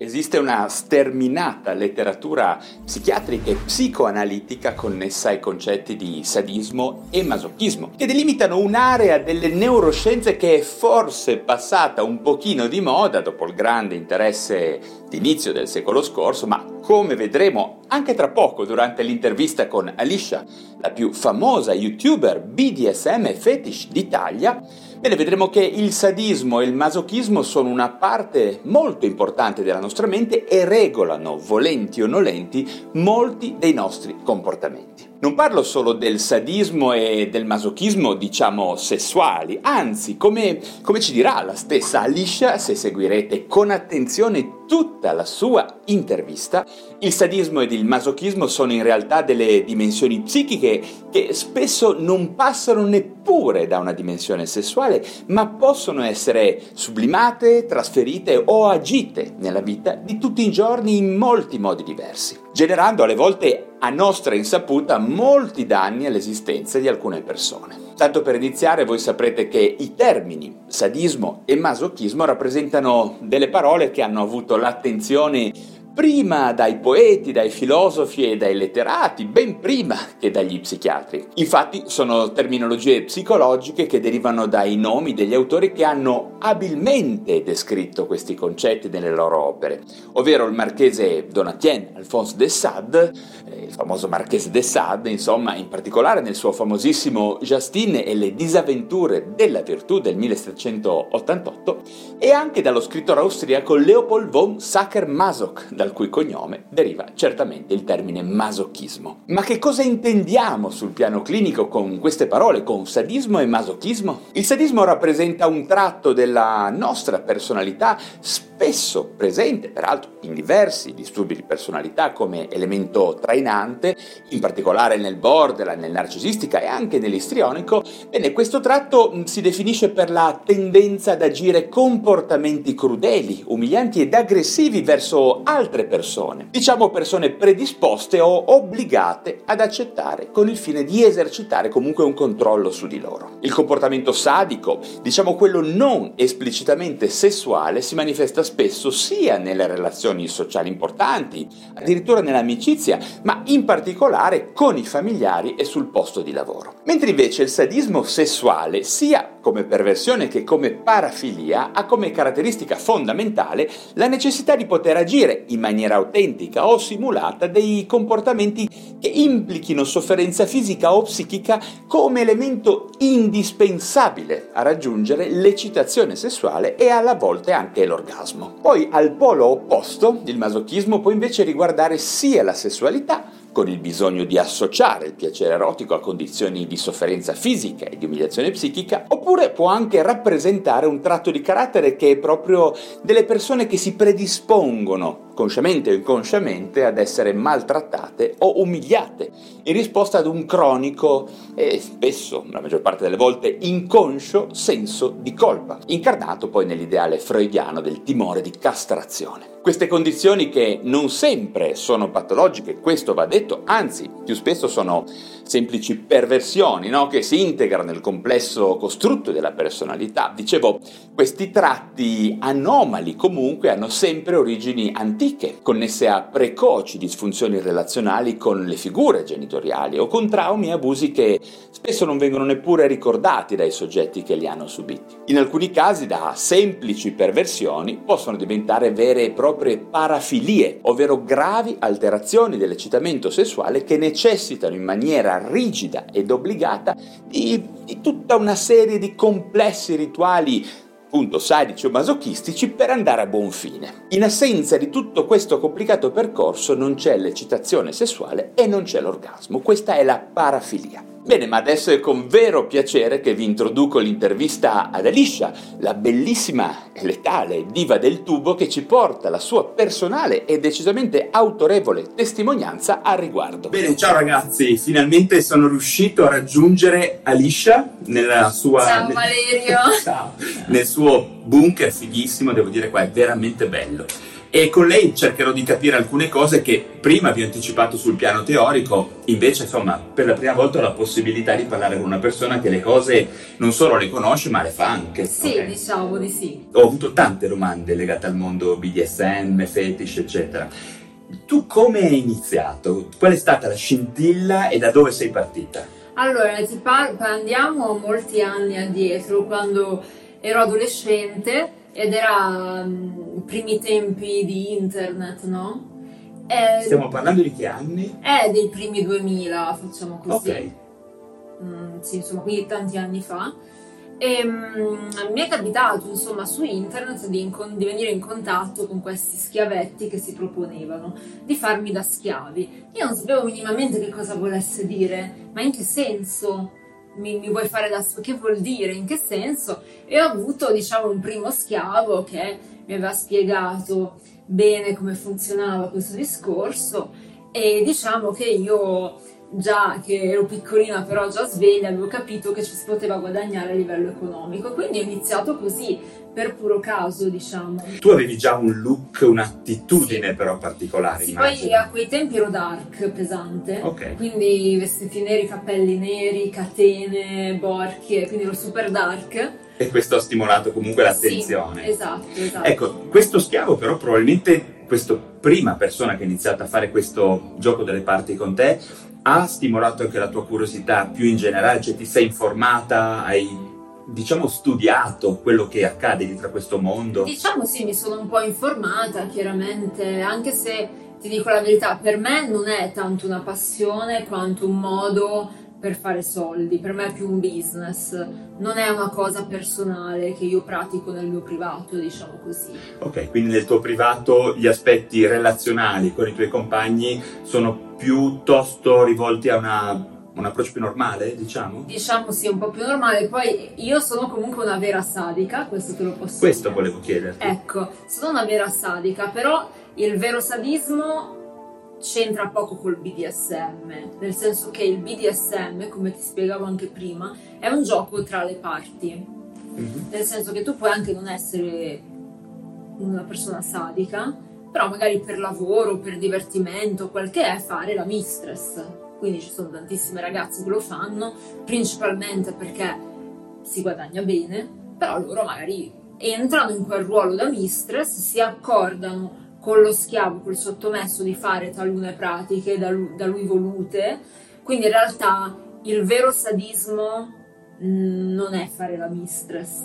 Esiste una sterminata letteratura psichiatrica e psicoanalitica connessa ai concetti di sadismo e masochismo, che delimitano un'area delle neuroscienze che è forse passata un pochino di moda dopo il grande interesse d'inizio del secolo scorso, ma come vedremo anche tra poco durante l'intervista con Alicia, la più famosa youtuber BDSM fetish d'Italia, Bene, vedremo che il sadismo e il masochismo sono una parte molto importante della nostra mente e regolano, volenti o nolenti, molti dei nostri comportamenti. Non parlo solo del sadismo e del masochismo, diciamo, sessuali, anzi, come, come, ci dirà la stessa Alicia, se seguirete con attenzione tutta la sua intervista, il sadismo ed il masochismo sono in realtà delle dimensioni psichiche che spesso non passano neppure da una dimensione sessuale, ma possono essere sublimate, trasferite o agite nella vita di tutti i giorni in molti modi diversi generando alle volte a nostra insaputa molti danni all'esistenza di alcune persone. Tanto per iniziare, voi saprete che i termini sadismo e masochismo rappresentano delle parole che hanno avuto l'attenzione prima dai poeti, dai filosofi e dai letterati, ben prima che dagli psichiatri. Infatti sono terminologie psicologiche che derivano dai nomi degli autori che hanno abilmente descritto questi concetti nelle loro opere, ovvero il marchese Donatien Alphonse de Sade, eh, il famoso marchese de Sade, insomma, in particolare nel suo famosissimo Justine e le disavventure della virtù del 1788, e anche dallo scrittore austriaco Leopold von Sacher-Masoch, dal cui cognome deriva certamente il termine masochismo. Ma che cosa intendiamo sul piano clinico con queste parole, con sadismo e masochismo? Il sadismo rappresenta un tratto della nostra personalità spesso presente, peraltro in diversi disturbi di personalità come elemento trainante, in particolare nel borderline, nel narcisistica e anche nell'istrionico, bene, questo tratto mm, si definisce per la tendenza ad agire comportamenti crudeli, umilianti ed aggressivi verso altre persone, diciamo persone predisposte o obbligate ad accettare con il fine di esercitare comunque un controllo su di loro. Il comportamento sadico, diciamo quello non esplicitamente sessuale, si manifesta spesso sia nelle relazioni sociali importanti, addirittura nell'amicizia, ma in particolare con i familiari e sul posto di lavoro. Mentre invece il sadismo sessuale, sia come perversione che come parafilia, ha come caratteristica fondamentale la necessità di poter agire in maniera autentica o simulata dei comportamenti che implichino sofferenza fisica o psichica come elemento indispensabile a raggiungere l'eccitazione sessuale e alla volte anche l'orgasmo. Poi al polo opposto, il masochismo può invece riguardare sia la sessualità con il bisogno di associare il piacere erotico a condizioni di sofferenza fisica e di umiliazione psichica, oppure può anche rappresentare un tratto di carattere che è proprio delle persone che si predispongono consciamente o inconsciamente, ad essere maltrattate o umiliate in risposta ad un cronico e spesso, la maggior parte delle volte, inconscio senso di colpa, incarnato poi nell'ideale freudiano del timore di castrazione. Queste condizioni che non sempre sono patologiche, questo va detto, anzi più spesso sono semplici perversioni no? che si integrano nel complesso costrutto della personalità. Dicevo, questi tratti anomali comunque hanno sempre origini antiche, connesse a precoci disfunzioni relazionali con le figure genitoriali o con traumi e abusi che spesso non vengono neppure ricordati dai soggetti che li hanno subiti. In alcuni casi da semplici perversioni possono diventare vere e proprie parafilie, ovvero gravi alterazioni dell'eccitamento sessuale che necessitano in maniera rigida ed obbligata di, di tutta una serie di complessi rituali appunto sadici o masochistici per andare a buon fine. In assenza di tutto questo complicato percorso non c'è l'eccitazione sessuale e non c'è l'orgasmo, questa è la parafilia. Bene, ma adesso è con vero piacere che vi introduco l'intervista ad Alicia, la bellissima e letale diva del tubo che ci porta la sua personale e decisamente autorevole testimonianza al riguardo. Bene, ciao ragazzi, finalmente sono riuscito a raggiungere Alicia nella sua... Ciao Valerio! ciao! Nel suo bunker fighissimo, devo dire qua è veramente bello. E con lei cercherò di capire alcune cose che prima vi ho anticipato sul piano teorico, invece insomma per la prima volta ho la possibilità di parlare con una persona che le cose non solo le conosce ma le fa anche. Sì, okay? diciamo di sì. Ho avuto tante domande legate al mondo BDSM, fetish, eccetera. Tu come hai iniziato? Qual è stata la scintilla e da dove sei partita? Allora, ti par- andiamo molti anni addietro, quando ero adolescente ed era um, i primi tempi di internet, no? E, Stiamo parlando di che anni? Eh, dei primi 2000, facciamo così. Ok. Mm, sì, insomma, quindi tanti anni fa. E um, mi è capitato, insomma, su internet di, incon- di, venire in contatto con questi schiavetti che si proponevano di farmi da schiavi. Io non sapevo minimamente che cosa volesse dire, ma in che senso? Mi, mi, vuoi fare da che vuol dire, in che senso? E ho avuto, diciamo, un primo schiavo che mi aveva spiegato bene come funzionava questo discorso e diciamo che io già che ero piccolina però già sveglia avevo capito che ci si poteva guadagnare a livello economico quindi ho iniziato così per puro caso diciamo. Tu avevi già un look un'attitudine sì. però particolare sì, poi a quei tempi ero dark pesante. Okay. quindi vestiti neri capelli neri catene borchie quindi ero super dark. E questo ha stimolato comunque l'attenzione. sì, esatto, esatto. Ecco questo schiavo però probabilmente questa prima persona che ha iniziato a fare questo gioco delle parti con te ha stimolato anche la tua curiosità più in generale, cioè ti sei informata, hai diciamo studiato quello che accade dietro a questo mondo? Diciamo sì, mi sono un po' informata chiaramente, anche se ti dico la verità, per me non è tanto una passione quanto un modo per fare soldi, per me è più un business, non è una cosa personale che io pratico nel mio privato, diciamo così. Ok, quindi nel tuo privato gli aspetti relazionali con i tuoi compagni sono piuttosto rivolti a una un approccio più normale, diciamo? Diciamo sì, un po' più normale. Poi io sono comunque una vera sadica, questo te lo posso questo dire. Questo volevo chiederti. Ecco, sono una vera sadica, però il vero sadismo c'entra poco col BDSM, nel senso che il BDSM, come ti spiegavo anche prima, è un gioco tra le parti. Mm-hmm. Nel senso che tu puoi anche non essere una persona sadica, però magari per lavoro, per divertimento, quel che è, fare la mistress. Quindi ci sono tantissime ragazze che lo fanno, principalmente perché si guadagna bene, però loro magari entrano in quel ruolo da mistress, si accordano con lo schiavo, col sottomesso di fare talune pratiche da lui, da lui volute, quindi in realtà il vero sadismo mm, non è fare la mistress,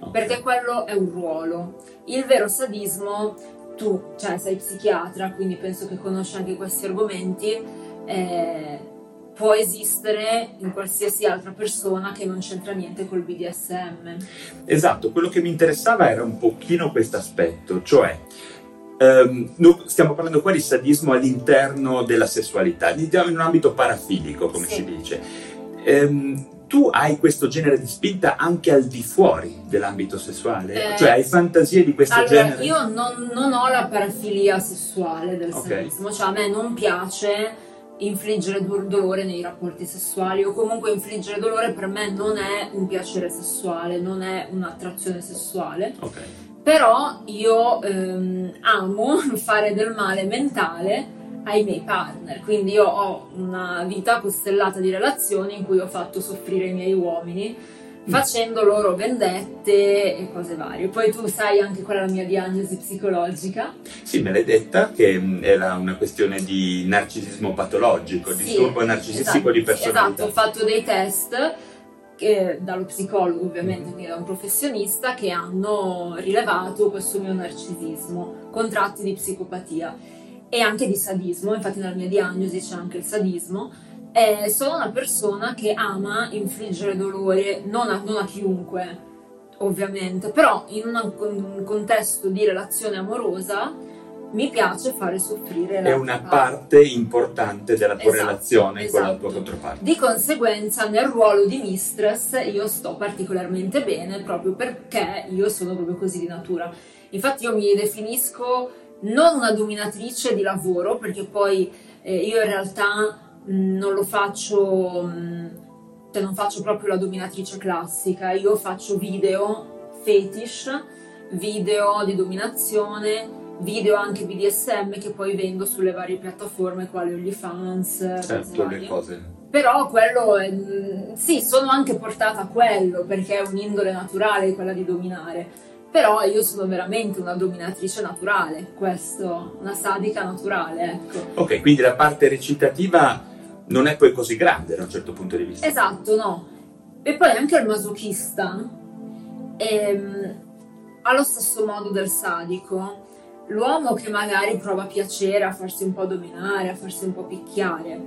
okay. perché quello è un ruolo. Il vero sadismo, tu, cioè sei psichiatra, quindi penso che conosci anche questi argomenti, eh, può esistere in qualsiasi altra persona che non c'entra niente col BDSM. Esatto, quello che mi interessava era un pochino questo aspetto, cioè Um, stiamo parlando qua di sadismo all'interno della sessualità, in un ambito parafilico, come sì. si dice. Um, tu hai questo genere di spinta anche al di fuori dell'ambito sessuale? Eh, cioè hai fantasie di questo allora, genere? Io non, non, ho la parafilia sessuale del okay. sadismo, cioè a me non piace infliggere dolore nei rapporti sessuali o comunque infliggere dolore per me non è un piacere sessuale, non è un'attrazione sessuale. Okay però io ehm, amo fare del male mentale ai miei partner, quindi io ho una vita costellata di relazioni in cui ho fatto soffrire i miei uomini mm. facendo loro vendette e cose varie. Poi tu sai anche qual è la mia diagnosi psicologica? Sì, me l'hai detta che mm, era una questione di narcisismo patologico, sì, disturbo narcisistico esatto, di personalità. Esatto, ho fatto dei test che, dallo psicologo ovviamente, quindi da un professionista, che hanno rilevato questo mio narcisismo, con tratti di psicopatia e anche di sadismo, infatti nella mia diagnosi c'è anche il sadismo. Eh, sono una persona che ama infliggere dolore non a, non a chiunque, ovviamente, però in una, un contesto di relazione amorosa mi piace fare soffrire la È una parte importante della tua esatto, relazione esatto. con la tua controparte. Di conseguenza, nel ruolo di mistress io sto particolarmente bene proprio perché io sono proprio così di natura. Infatti, io mi definisco non una dominatrice di lavoro, perché poi eh, io in realtà mh, non lo faccio, mh, cioè non faccio proprio la dominatrice classica, io faccio video fetish, video di dominazione video anche BDSM che poi vendo sulle varie piattaforme quali OnlyFans, certo, le cose. Però quello, è, sì, sono anche portata a quello perché è un'indole naturale quella di dominare. Però io sono veramente una dominatrice naturale, questo, una sadica naturale, ecco. Ok, quindi la parte recitativa non è poi così grande da un certo punto di vista. Esatto, no. E poi anche il masochista, ehm, allo stesso modo del sadico, l'uomo che magari prova piacere a farsi un po' dominare, a farsi un po' picchiare,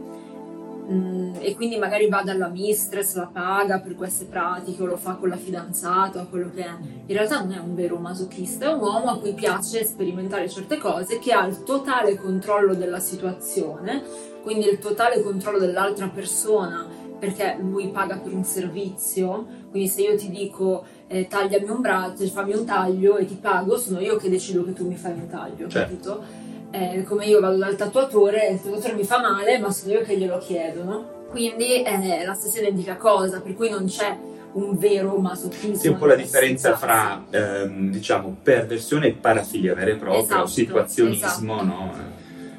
mm, e quindi magari va dalla mistress, la paga per queste pratiche o lo fa con la fidanzata o quello che è. In realtà non è un vero masochista, è un uomo a cui piace sperimentare certe cose, che ha il totale controllo della situazione, quindi il totale controllo dell'altra persona perché lui paga per un servizio, quindi se io ti dico eh, tagliami un braccio, fammi un taglio e ti pago, sono io che decido che tu mi fai un taglio, certo. capito? Eh, come io vado dal tatuatore, il tatuatore mi fa male, ma sono io che glielo chiedo, no? Quindi è la stessa identica cosa, per cui non c'è un vero masochismo. Sì, un po' la differenza fra, ehm, diciamo, perversione e parafilia vera e propria, esatto, situazionismo, esatto. no?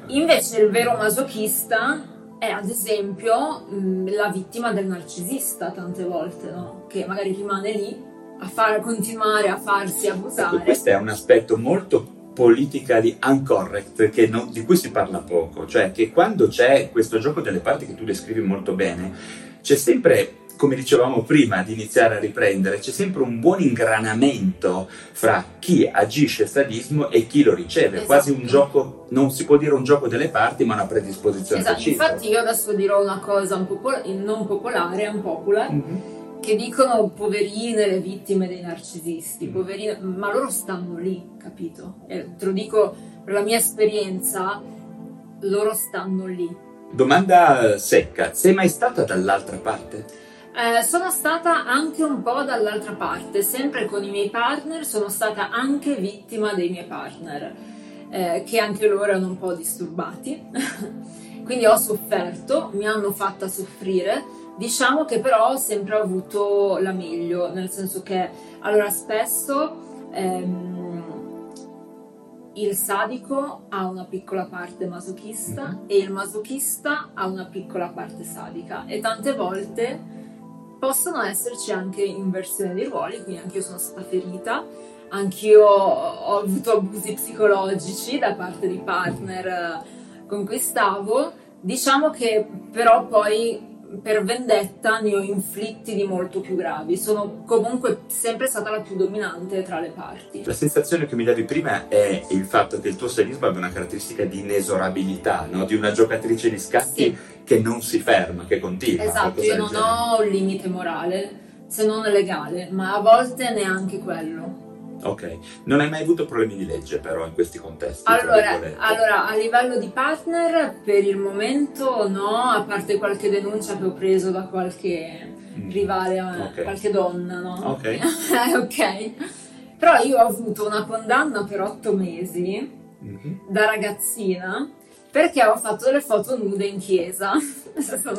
Invece il vero masochista è ad esempio mh, la vittima del narcisista tante volte, no? che magari rimane lì a far, continuare a farsi abusare. Ecco, questo è un aspetto molto politically uncorrect non, di cui si parla poco, cioè che quando c'è questo gioco delle parti che tu descrivi molto bene, c'è sempre come dicevamo prima di iniziare a riprendere, c'è sempre un buon ingranamento fra chi agisce sadismo e chi lo riceve, esatto. quasi un gioco, non si può dire un gioco delle parti, ma una predisposizione esatto. Infatti io adesso dirò una cosa un popol- non popolare, un popular, mm-hmm. che dicono poverine le vittime dei narcisisti, mm. poverine, ma loro stanno lì, capito? E te lo dico per la mia esperienza, loro stanno lì. Domanda secca, sei mai stata dall'altra parte? Eh, sono stata anche un po' dall'altra parte, sempre con i miei partner, sono stata anche vittima dei miei partner, eh, che anche loro erano un po' disturbati. Quindi ho sofferto, mi hanno fatta soffrire. Diciamo che però ho sempre avuto la meglio, nel senso che allora spesso ehm, il sadico ha una piccola parte masochista mm-hmm. e il masochista ha una piccola parte sadica e tante volte possono esserci anche inversioni di ruoli, quindi anche io sono stata ferita, anch'io ho avuto abusi psicologici da parte di partner eh, con cui stavo. Diciamo che però poi per vendetta ne ho inflitti di molto più gravi. Sono comunque sempre stata la più dominante tra le parti. La sensazione che mi davi prima è il fatto che il tuo sadismo abbia una caratteristica di inesorabilità, no? di una giocatrice di scacchi sì. Che non si ferma, che continua. Esatto, io non ho un limite morale, se non legale, ma a volte neanche quello. Ok, non hai mai avuto problemi di legge però in questi contesti? Allora, allora, a livello di partner per il momento no, a parte qualche denuncia che ho preso da qualche mm. rivale, okay. qualche donna, no? Ok. ok. Però io ho avuto una condanna per otto mesi mm-hmm. da ragazzina perché ho fatto delle foto nude in chiesa.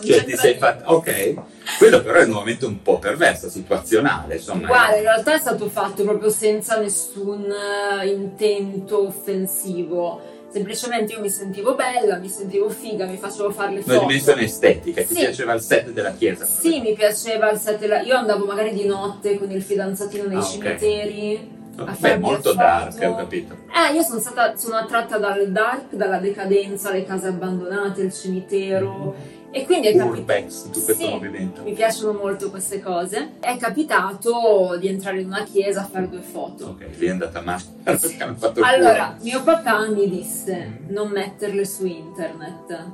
cioè ti sei fatta, ok, quello però è nuovamente un po' perverso, situazionale, insomma. Guarda, in realtà è stato fatto proprio senza nessun eh, intento offensivo. Semplicemente io mi sentivo bella, mi sentivo figa, mi facevo fare le foto. Una dimensione estetica, ti piaceva il set della chiesa? Sì, mi piaceva il set della... Io andavo magari di notte con il fidanzatino nei ah, cimiteri. Okay Beh, molto dark, ho capito. Eh, io sono stata sono attratta dal dark, dalla decadenza, le case abbandonate, il cimitero. Mm. E quindi è capitato. tutto questo sì, movimento. Mi piacciono molto queste cose. È capitato di entrare in una chiesa a fare due foto. Ok, lì è andata male. Sì. allora, mio papà mi disse mm. non metterle su internet.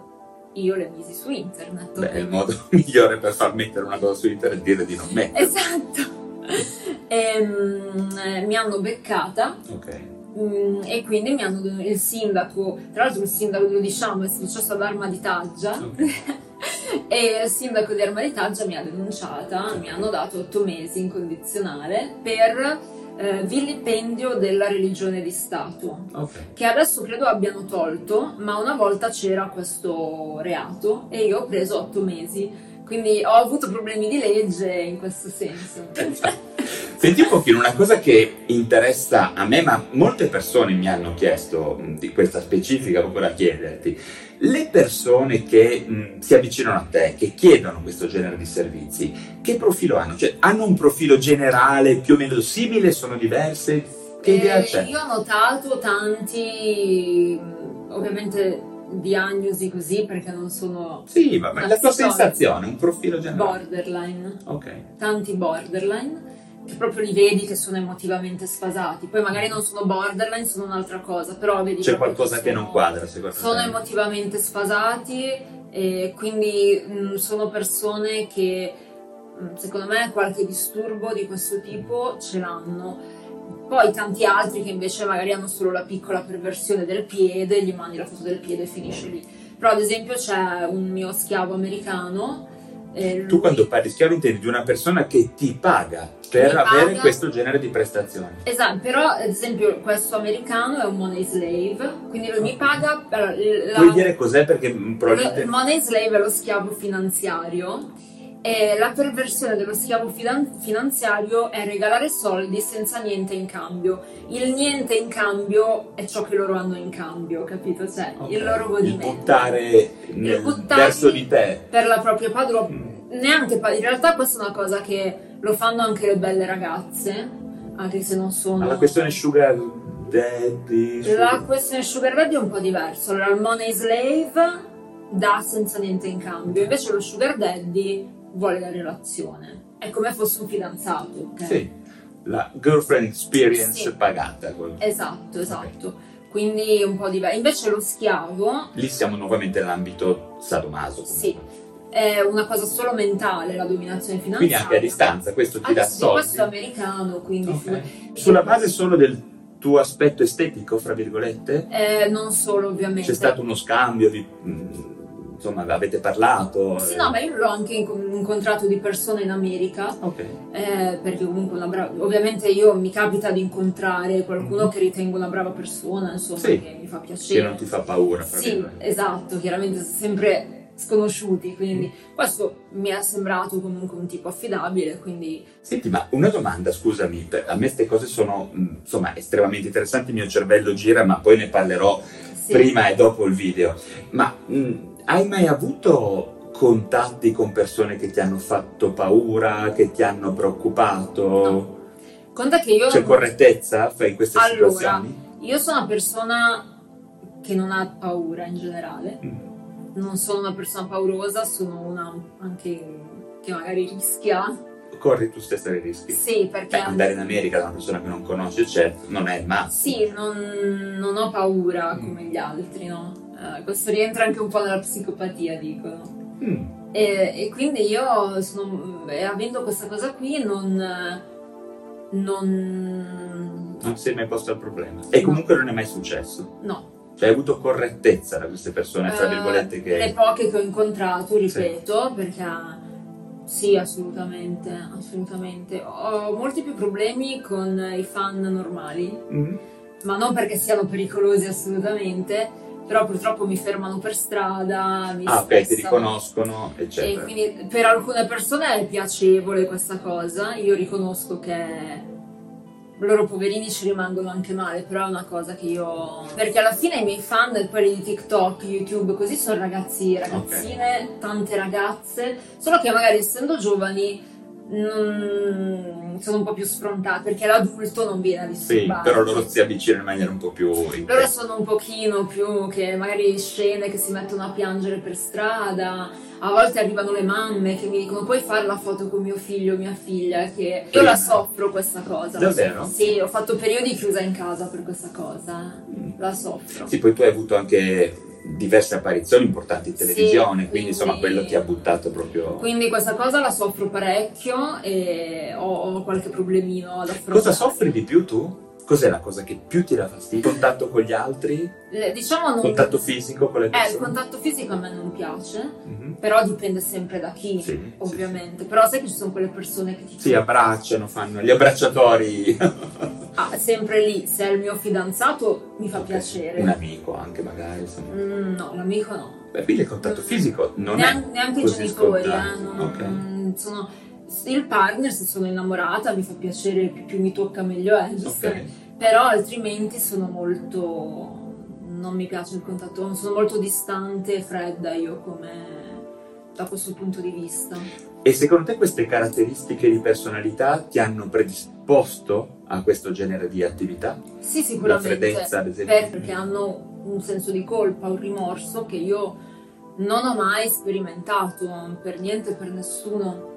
Io le misi su internet. Beh, il modo migliore per far mettere una cosa su internet è dire di non metterla. Esatto e, um, mi hanno beccata. Ok. Um, e quindi mi hanno il sindaco, tra l'altro il sindaco lo diciamo è successo ad Arma di Taggia okay. e il sindaco di Arma di Taggia mi ha denunciata, okay. mi hanno dato otto mesi in condizionale per eh, vilipendio della religione di Stato, okay. che adesso credo abbiano tolto, ma una volta c'era questo reato e io ho preso otto mesi, quindi ho avuto problemi di legge in questo senso. Senti un pochino, una cosa che interessa a me, ma molte persone mi hanno chiesto di questa specifica, proprio da chiederti, le persone che mh, si avvicinano a te, che chiedono questo genere di servizi, che profilo hanno? Cioè, hanno un profilo generale più o meno simile, sono diverse? Che idea Eh, c'è? Io ho notato tanti, ovviamente, diagnosi così perché non sono Sì, vabbè, la tua sensazione, un profilo generale. borderline. Ok. tanti borderline che proprio li vedi che sono emotivamente sfasati. Poi magari non sono borderline, sono un'altra cosa, però vedi C'è qualcosa che sono- non quadra, secondo Sono te? emotivamente sfasati e quindi mh, sono persone che mh, secondo me qualche disturbo di questo tipo ce l'hanno. Poi tanti altri che invece magari hanno solo la piccola perversione del piede, gli mandi la foto del piede e finisce lì. Però ad esempio c'è un mio schiavo americano. Eh, Tu quando parli schiavo intendi di una persona che ti paga per avere paga. questo genere di prestazioni. Esatto, però ad esempio questo americano è un money slave, quindi lui mi paga allora, la- Puoi dire cos'è perché mh, il probabilmente... money slave è lo schiavo finanziario e la perversione dello schiavo finan- finanziario è regalare soldi senza niente in cambio. Il niente in cambio è ciò che loro hanno in cambio, capito? Cioè Ok. il loro Il godimento. buttare nel- buttarli- verso di te. Per la propria padrona, Mm. neanche pa- in realtà questa è una cosa che lo fanno anche le belle ragazze, anche se non sono... Ma la questione sugar daddy... La sugar- questione sugar daddy è un po' diverso. Allora, il money slave dà senza niente in cambio, invece lo sugar daddy vuole la relazione. È come fosse un fidanzato, ok? Sì, la girlfriend experience Sì. pagata. quel- Esatto, esatto. Quindi un po' diverso. Invece lo schiavo Lì siamo nuovamente nell'ambito sadomaso. comunque. Sì. è una cosa solo mentale, la dominazione finanziaria. Quindi anche a distanza, questo ti Ah, dà sì, soldi. questo è americano, quindi... Ok. Sulla base solo del tuo aspetto estetico, fra virgolette? Eh, non solo, ovviamente. C'è stato uno scambio di... insomma, avete parlato? Sì, eh, no, ma io l'ho anche inco- incontrato di persona in America, Ok. eh, perché comunque una brava... Ovviamente io mi capita di incontrare qualcuno Mhm. che ritengo una brava persona, insomma, Sì. che mi fa Che piacere. non ti fa paura, Sì, virgolette. esatto, chiaramente sempre sconosciuti, quindi questo mi è sembrato comunque un tipo affidabile, quindi Senti, ma una domanda, scusami, a me queste cose sono mh, insomma estremamente interessanti, il mio cervello gira, ma poi ne parlerò sì. prima e dopo il video. Ma mh, hai mai avuto contatti con persone che ti hanno fatto paura, che ti hanno preoccupato? No. Conta che io... C'è correttezza in queste Allora, situazioni? Io sono una persona che non ha paura in generale, Mm. non sono una persona paurosa, sono una anche che magari rischia. Corri tu stessa dei rischi? Sì, perché Beh, andare in America da una persona che non conosce, certo, non è il massimo. sì, non, non ho paura Mm. come gli altri, no? Eh, questo rientra anche un po' nella psicopatia, dicono. Mm. E, e quindi io, sono, eh, avendo questa cosa qui, non... non Non si è mai posto il problema. E comunque non è mai successo. no, Cioè hai avuto correttezza da queste persone, Eh, virgolette, che... Le poche che ho incontrato, ripeto, perché sì, assolutamente, assolutamente. Ho molti più problemi con i fan normali, Mm. ma non perché siano pericolosi assolutamente, però purtroppo mi fermano per strada, mi Ah, ok, ti riconoscono, E eccetera. quindi per alcune persone è piacevole questa cosa, io riconosco che loro poverini ci rimangono anche male, però è una cosa che io... Perché alla fine i miei fan, quelli di TikTok, YouTube, così sono ragazzi, ragazzine, tante ragazze, solo che magari essendo giovani non- sono un po' più sfrontate, perché l'adulto non viene a Sì, disturbare. però loro si avvicinano in maniera un po' più Loro sono un pochino più che magari scene che si mettono a piangere per strada, a volte arrivano le mamme che mi dicono puoi fare la foto con mio figlio o mia figlia, che io la soffro questa cosa. Davvero? Sì, ho fatto periodi chiusa in casa per questa cosa, la soffro. Sì, poi tu hai avuto anche diverse apparizioni importanti in Sì, televisione, quindi, quindi- insomma quello ti ha buttato proprio... Quindi questa cosa la soffro parecchio e ho, ho qualche problemino ad affrontare. Cosa soffri di più tu? Cos'è la cosa che più ti dà fastidio? Contatto con gli altri? Eh, Diciamo non... Contatto fisico con le Eh, il persone? contatto fisico a me non piace, Mhm. però dipende sempre da chi, Sì, sì, ovviamente. Però sai che ci sono quelle persone che ti Sì, abbracciano, fanno gli abbracciatori. Ah, sempre lì, se è il mio fidanzato mi fa Ok. piacere. Un amico anche magari, insomma. Mm, no, l'amico no. Beh, quindi il contatto fisico non Nean- è neanche i genitori, eh, non- Ok. non sono- il partner, se sono innamorata, mi fa piacere, più, più mi tocca meglio è, Ok. Però altrimenti sono molto... non mi piace il contatto, sono molto distante e fredda io come da questo punto di vista. E secondo te queste caratteristiche di personalità ti hanno predisposto a questo genere di attività? Sì, La sicuramente. freddezza, ad esempio? per- perché hanno un senso di colpa, un rimorso che io non ho mai sperimentato per niente per nessuno.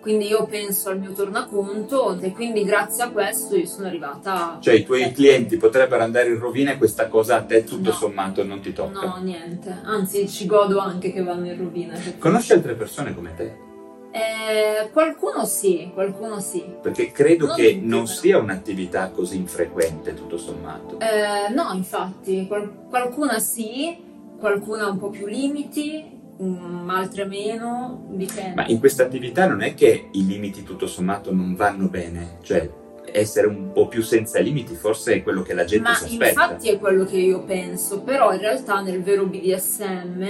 Quindi io penso al mio tornaconto e quindi grazie a questo io sono arrivata... Cioè i tuoi clienti potrebbero andare in rovina e questa cosa a te tutto No. sommato non ti tocca? No, niente. Anzi, ci godo anche che vanno in rovina. Conosci altre persone come te? Eh, qualcuno sì, qualcuno sì. Perché credo Non che non sia un'attività così infrequente tutto sommato. Eh, no, infatti, qual- qualcuna sì, qualcuna ha un po' più limiti, mm, altre meno, dipende. Ma in questa attività non è che i limiti tutto sommato non vanno bene, cioè essere un po' più senza limiti forse è quello che la gente Ma si aspetta. infatti è quello che io penso, però in realtà nel vero BDSM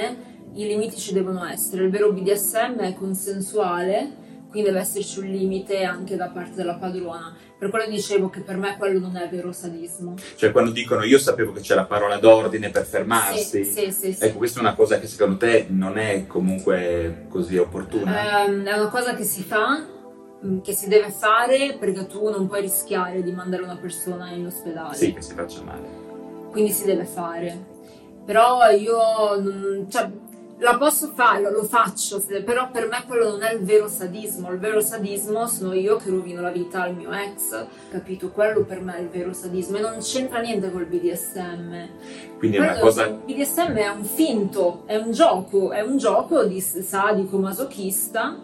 i limiti ci devono essere. Il vero BDSM è consensuale, quindi deve esserci un limite anche da parte della padrona. Per quello dicevo che per me quello non è vero sadismo. Cioè quando dicono io sapevo che c'è la parola d'ordine per fermarsi. sì, sì. sì. Ecco, questa è una cosa che secondo te non è comunque così opportuna. Ehm, è una cosa che si fa, mm, che si deve fare perché tu non puoi rischiare di mandare una persona in ospedale. Sì, che si faccia male. quindi si deve fare. Però io cioè, la posso fare, lo, faccio, però per me quello non è il vero sadismo. Il vero sadismo sono io che rovino la vita al mio ex, capito? Quello per me è il vero sadismo e non c'entra niente col BDSM. Quindi è una Quello- cosa Il BDSM è un finto, è un gioco, è un gioco di sadico masochista,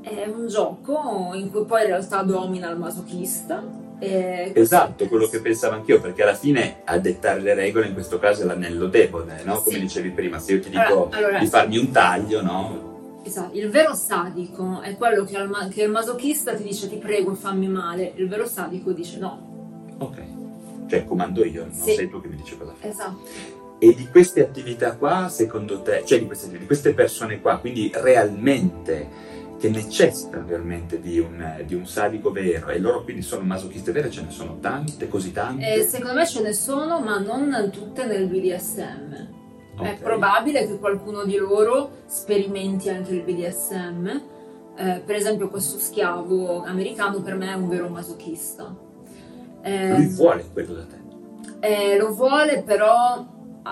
è un gioco in cui poi in realtà domina il masochista. E questo Esatto, quello che pensavo anch'io, perché alla fine a dettare le regole in questo caso è l'anello debole, no? Come Sì. dicevi prima, se io ti Allora- dico allora- di farmi un taglio, no? Esatto, il vero sadico è quello che, ma- che il masochista ti dice ti prego fammi male, il vero sadico dice no. Ok. Cioè comando io, non Sì. sei tu che mi dici cosa fare. Esatto. E di queste attività qua, secondo te, cioè di queste, di queste persone qua, quindi realmente che necessitano realmente di un, di un sadico vero e loro quindi sono masochiste vere, ce ne sono tante, così tante. E secondo me ce ne sono, ma non tutte nel BDSM. È Ok. probabile che qualcuno di loro sperimenti anche il BDSM. Eh, per esempio, questo schiavo americano per me è un vero masochista. Eh, Lui vuole quello da te. eh, lo vuole, però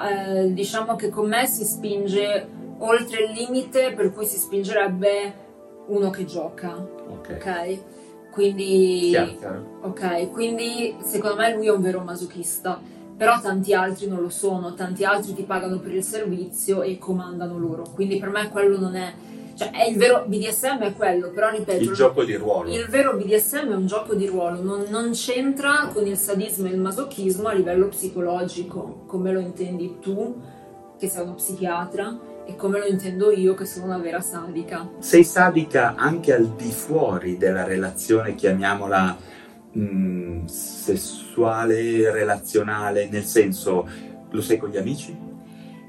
eh, diciamo che con me si spinge oltre il limite per cui si spingerebbe uno che gioca, Ok. ok? Quindi, chiaro. ok, quindi secondo me lui è un vero masochista, però tanti altri non lo sono, tanti altri ti pagano per il servizio e comandano loro, quindi per me quello non è, cioè è il vero BDSM è quello, però ripeto, Il gioco di ruolo. il vero BDSM è un gioco di ruolo, non, non c'entra con il sadismo e il masochismo a livello psicologico, come lo intendi tu, che sei uno psichiatra, e come lo intendo io, che sono una vera sadica. Sei sadica anche al di fuori della relazione, chiamiamola mh, sessuale, relazionale, nel senso, lo sei con gli amici?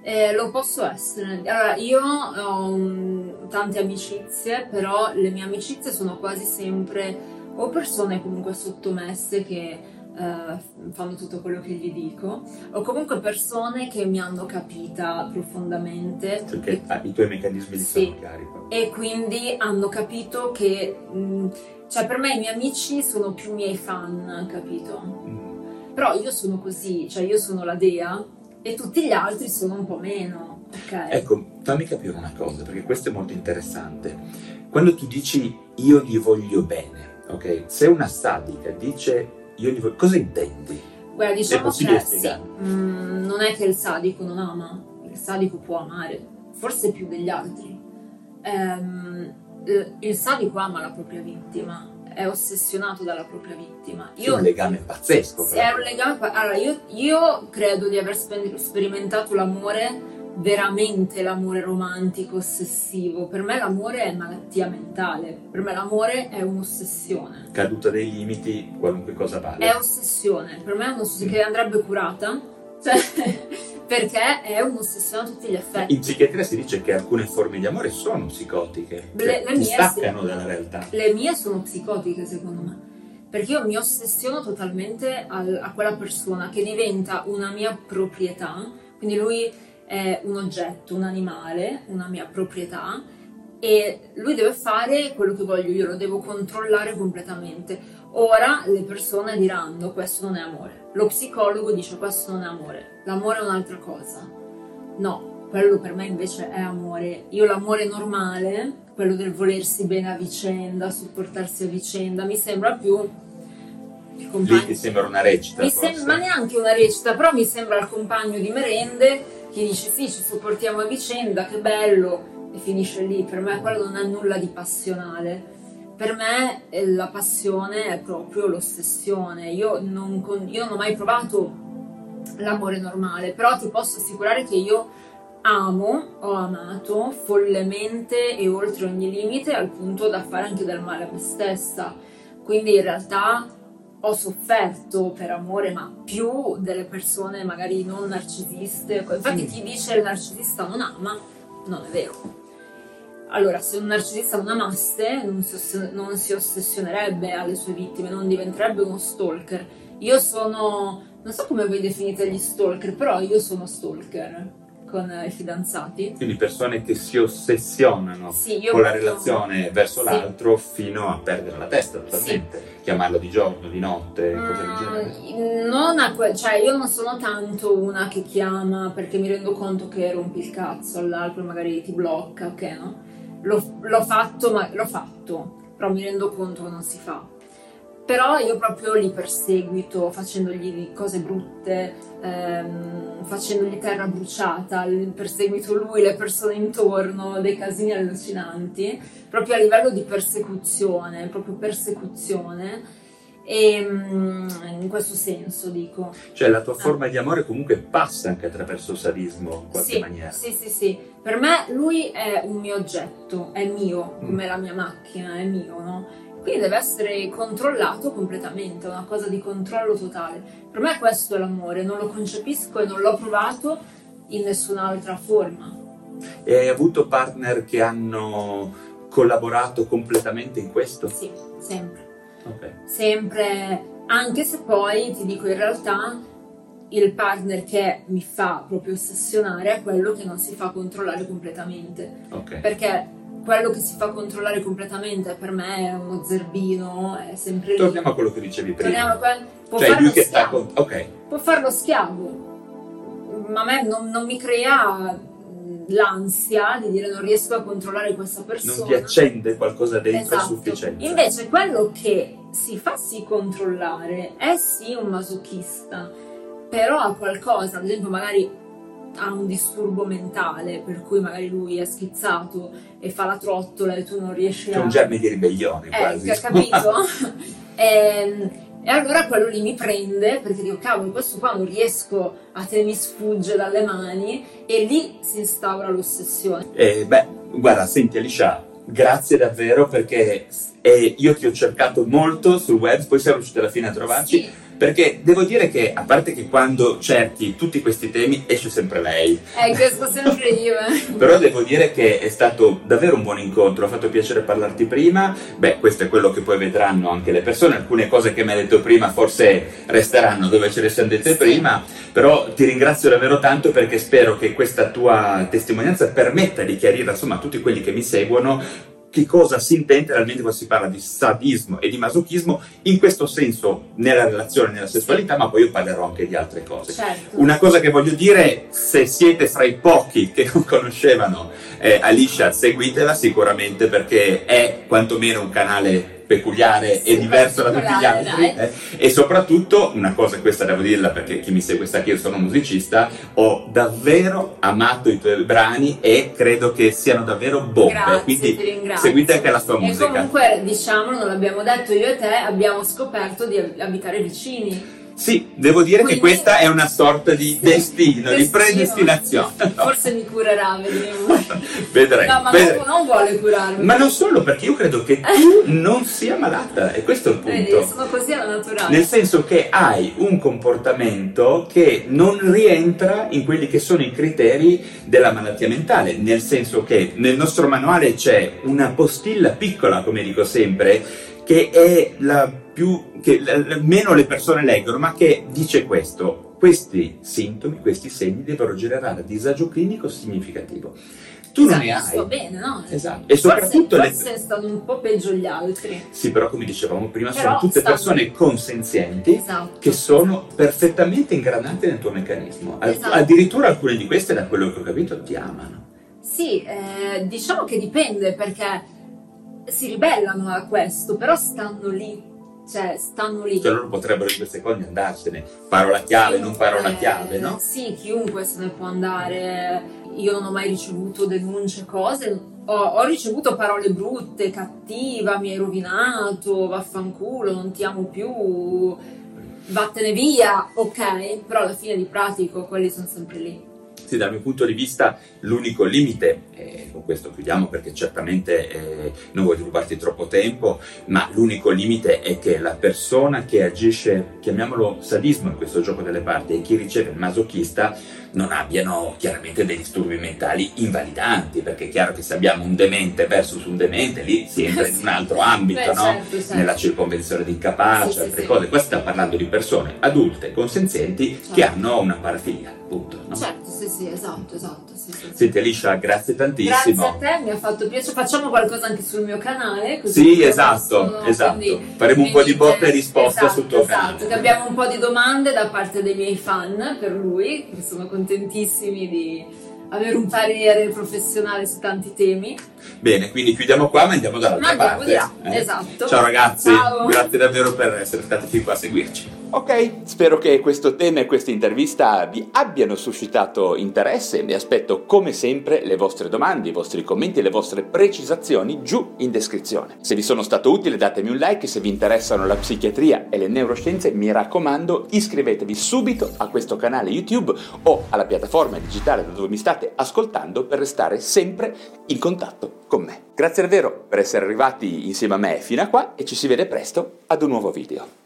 Eh, lo posso essere. Allora, io ho mm, tante amicizie, però le mie amicizie sono quasi sempre o persone comunque sottomesse che eh, fanno tutto quello che gli dico, o comunque persone che mi hanno capita profondamente Perché ah, i tuoi meccanismi Sì. sono chiari. e quindi hanno capito che, mm, cioè per me i miei amici sono più miei fan, capito? Mm. Però io sono così, cioè io sono la dea e tutti gli altri sono un po' meno, ok? Ecco, fammi capire una cosa, perché questo è molto interessante. Quando tu dici io gli voglio bene, ok? Se una sadica dice io gli voglio... Cosa intendi? Guarda, diciamo che sì, mm, non è che il sadico non ama, il sadico può amare, forse più degli altri. Ehm, eh, il sadico ama la propria vittima, è ossessionato dalla propria vittima. C'è un legame pazzesco. Però. è un legame. Allora, io, io credo di aver spe- sperimentato l'amore, veramente l'amore romantico, ossessivo. Per me l'amore è malattia mentale, per me l'amore è un'ossessione. Caduta dei limiti, qualunque cosa vale. È ossessione, per me è un'ossessione che andrebbe curata. Cioè, perché è un'ossessione a tutti gli effetti. In psichiatria si dice che alcune forme di amore sono psicotiche, Le- cioè le staccano sì. dalla realtà. Le mie sono psicotiche secondo me, perché io mi ossessiono totalmente al- a quella persona che diventa una mia proprietà, quindi lui è un oggetto, un animale, una mia proprietà e lui deve fare quello che voglio, io lo devo controllare completamente. Ora le persone diranno questo non è amore, lo psicologo dice questo non è amore, l'amore è un'altra cosa. No, quello per me invece è amore. Io l'amore normale, quello del volersi bene a vicenda, supportarsi a vicenda, mi sembra più il Lì compagno. ti sembra una recita, Mi sembra, ma neanche una recita, però mi sembra il compagno di merende che dice sì, ci supportiamo a vicenda, che bello, e finisce lì. Per me quello non è nulla di passionale. Per me eh, la passione è proprio l'ossessione. Io non, con- io non ho mai provato l'amore normale, però ti posso assicurare che io amo, ho amato follemente e oltre ogni limite al punto da fare anche del male a me stessa. Quindi in realtà ho sofferto per amore, ma più delle persone magari non narcisiste. Infatti chi dice il narcisista non ama, non è vero. Allora, se un narcisista non amasse, non si, oss- non si ossessionerebbe alle sue vittime, non diventerebbe uno stalker. Io sono, non so come voi definite gli stalker, però io sono stalker con eh, i fidanzati. Quindi persone che si ossessionano Sì, con la relazione verso Sì. l'altro fino a perdere la testa totalmente. Chiamarlo di giorno, di notte, cose del genere. Mm, non que- cioè io non sono tanto una che chiama perché mi rendo conto che rompi il cazzo all'altro, magari ti blocca, ok, no? L'ho, l'ho fatto, ma l'ho fatto, però mi rendo conto che non si fa. Però io proprio li perseguito facendogli cose brutte, ehm, facendogli terra bruciata, perseguito lui, le persone intorno, dei casini allucinanti, proprio a livello di persecuzione, proprio persecuzione. E mm, in questo senso dico. Cioè la tua forma di amore comunque passa anche attraverso il sadismo in qualche Sì, maniera. sì, sì, sì. Per me lui è un mio oggetto, è mio, Mm. come la mia macchina, è mio, no? Quindi deve essere controllato completamente, è una cosa di controllo totale. Per me questo è l'amore, non lo concepisco e non l'ho provato in nessun'altra forma. E hai avuto partner che hanno collaborato completamente in questo? Sì, sempre. Ok. sempre, anche se poi ti dico in realtà il partner che mi fa proprio ossessionare è quello che non si fa controllare completamente, ok. perché quello che si fa controllare completamente per me è uno zerbino, è sempre lì. Torniamo a quello che dicevi prima. A quel- può Cioè lui che sta schiavo, con... Ok. può fare lo schiavo, ma a me non, non mi crea l'ansia di dire non riesco a controllare questa persona. Non ti accende qualcosa dentro a Esatto. sufficienza. Invece quello che si fa sì controllare è sì un masochista, però ha qualcosa, ad esempio magari ha un disturbo mentale, per cui magari lui è schizzato e fa la trottola e tu non riesci C'è a... un germe di ribellione Eh, quasi. hai capito? Ehm, e allora quello lì mi prende perché dico, cavolo, questo qua non riesco a te mi sfugge dalle mani e lì si instaura l'ossessione. Eh, beh, guarda, senti Alicia, grazie davvero perché eh, io ti ho cercato molto sul web, poi siamo riusciti alla fine a trovarci. Sì, Perché devo dire che, a parte che quando cerchi tutti questi temi esce sempre lei, eh, questo sempre io. eh. però devo dire che è stato davvero un buon incontro, ha fatto piacere parlarti prima, beh questo è quello che poi vedranno anche le persone, alcune cose che mi hai detto prima forse resteranno dove ce le siamo dette Sì. prima, però ti ringrazio davvero tanto perché spero che questa tua testimonianza permetta di chiarire insomma a tutti quelli che mi seguono che cosa si intende realmente quando si parla di sadismo e di masochismo in questo senso nella relazione, nella sessualità, ma poi io parlerò anche di altre cose. Certo. Una cosa che voglio dire, se siete fra i pochi che non conoscevano eh, Alicia, seguitela sicuramente perché è quantomeno un canale peculiare e diverso da tutti gli altri eh. e soprattutto una cosa questa devo dirla perché chi mi segue sa che io sono musicista ho davvero amato i tuoi brani e credo che siano davvero bombe Grazie, quindi seguite anche la sua E musica comunque, diciamo, non l'abbiamo detto io e te, abbiamo scoperto di abitare vicini. Sì, devo dire Quindi... che questa è una sorta di destino, di predestinazione. Forse mi curerà, vedremo. vedrei. No, ma vedrei. non vuole curarmi. Ma non solo, perché io credo che tu non sia malata, e questo è il punto. Vedi, sono così alla naturale. Nel senso che hai un comportamento che non rientra in quelli che sono i criteri della malattia mentale, nel senso che nel nostro manuale c'è una postilla piccola, come dico sempre, che è la più, che meno le persone leggono, ma che dice questo. Questi sintomi, questi segni devono generare disagio clinico significativo. Tu esatto, non ne hai. Sto bene, no? Esatto. E soprattutto forse, forse le... stanno un po' peggio gli altri. Sì, però come dicevamo prima, però sono tutte stanno... persone consenzienti esatto. che sono perfettamente ingranate nel tuo meccanismo. Esatto. Addirittura alcune di queste, da quello che ho capito, ti amano. Sì, eh, diciamo che dipende perché si ribellano a questo, però stanno lì. Cioè, stanno lì. Cioè, loro potrebbero in due secondi andarsene. Parola chiave, non parola chiave, no? Sì, chiunque se ne può andare. Io non ho mai ricevuto denunce, cose. Ho, ho ricevuto parole brutte, cattiva, mi hai rovinato, vaffanculo, non ti amo più, vattene via, ok? Però alla fine di pratico quelli sono sempre lì. Sì, dal mio punto di vista l'unico limite, e con questo chiudiamo perché certamente eh, non voglio rubarti troppo tempo, ma l'unico limite è che la persona che agisce, chiamiamolo sadismo in questo gioco delle parti, e chi riceve il masochista non abbiano chiaramente dei disturbi mentali invalidanti, perché è chiaro che se abbiamo un demente versus un demente, lì si entra in un altro ambito, Beh, no? certo, certo. nella circonvenzione di incapace, sì, altre sì, cose. Qua stiamo parlando di persone adulte, consenzienti, certo. che hanno una parafilia, punto. No? Certo, sì, sì, esatto, esatto. Sì, sì, Senti Alicia, grazie tantissimo. Grazie a te, mi ha fatto piacere. Facciamo qualcosa anche sul mio canale. sì, esatto, posso, esatto. Quindi, Faremo un po' di botte e risposte esatto, sul tuo esatto, canale. Che abbiamo un po' di domande da parte dei miei fan per lui, che sono contentissimi di avere un parere professionale su tanti temi. Bene, quindi chiudiamo qua ma andiamo dall'altra ma parte. Eh? Esatto. Ciao ragazzi, Ciao. grazie davvero per essere stati qui qua a seguirci. Ok, spero che questo tema e questa intervista vi abbiano suscitato interesse e aspetto come sempre le vostre domande, i vostri commenti e le vostre precisazioni giù in descrizione. Se vi sono stato utile datemi un like, se vi interessano la psichiatria e le neuroscienze mi raccomando iscrivetevi subito a questo canale YouTube o alla piattaforma digitale da dove mi state ascoltando per restare sempre in contatto con me. Grazie davvero per essere arrivati insieme a me fino a qua e ci si vede presto ad un nuovo video.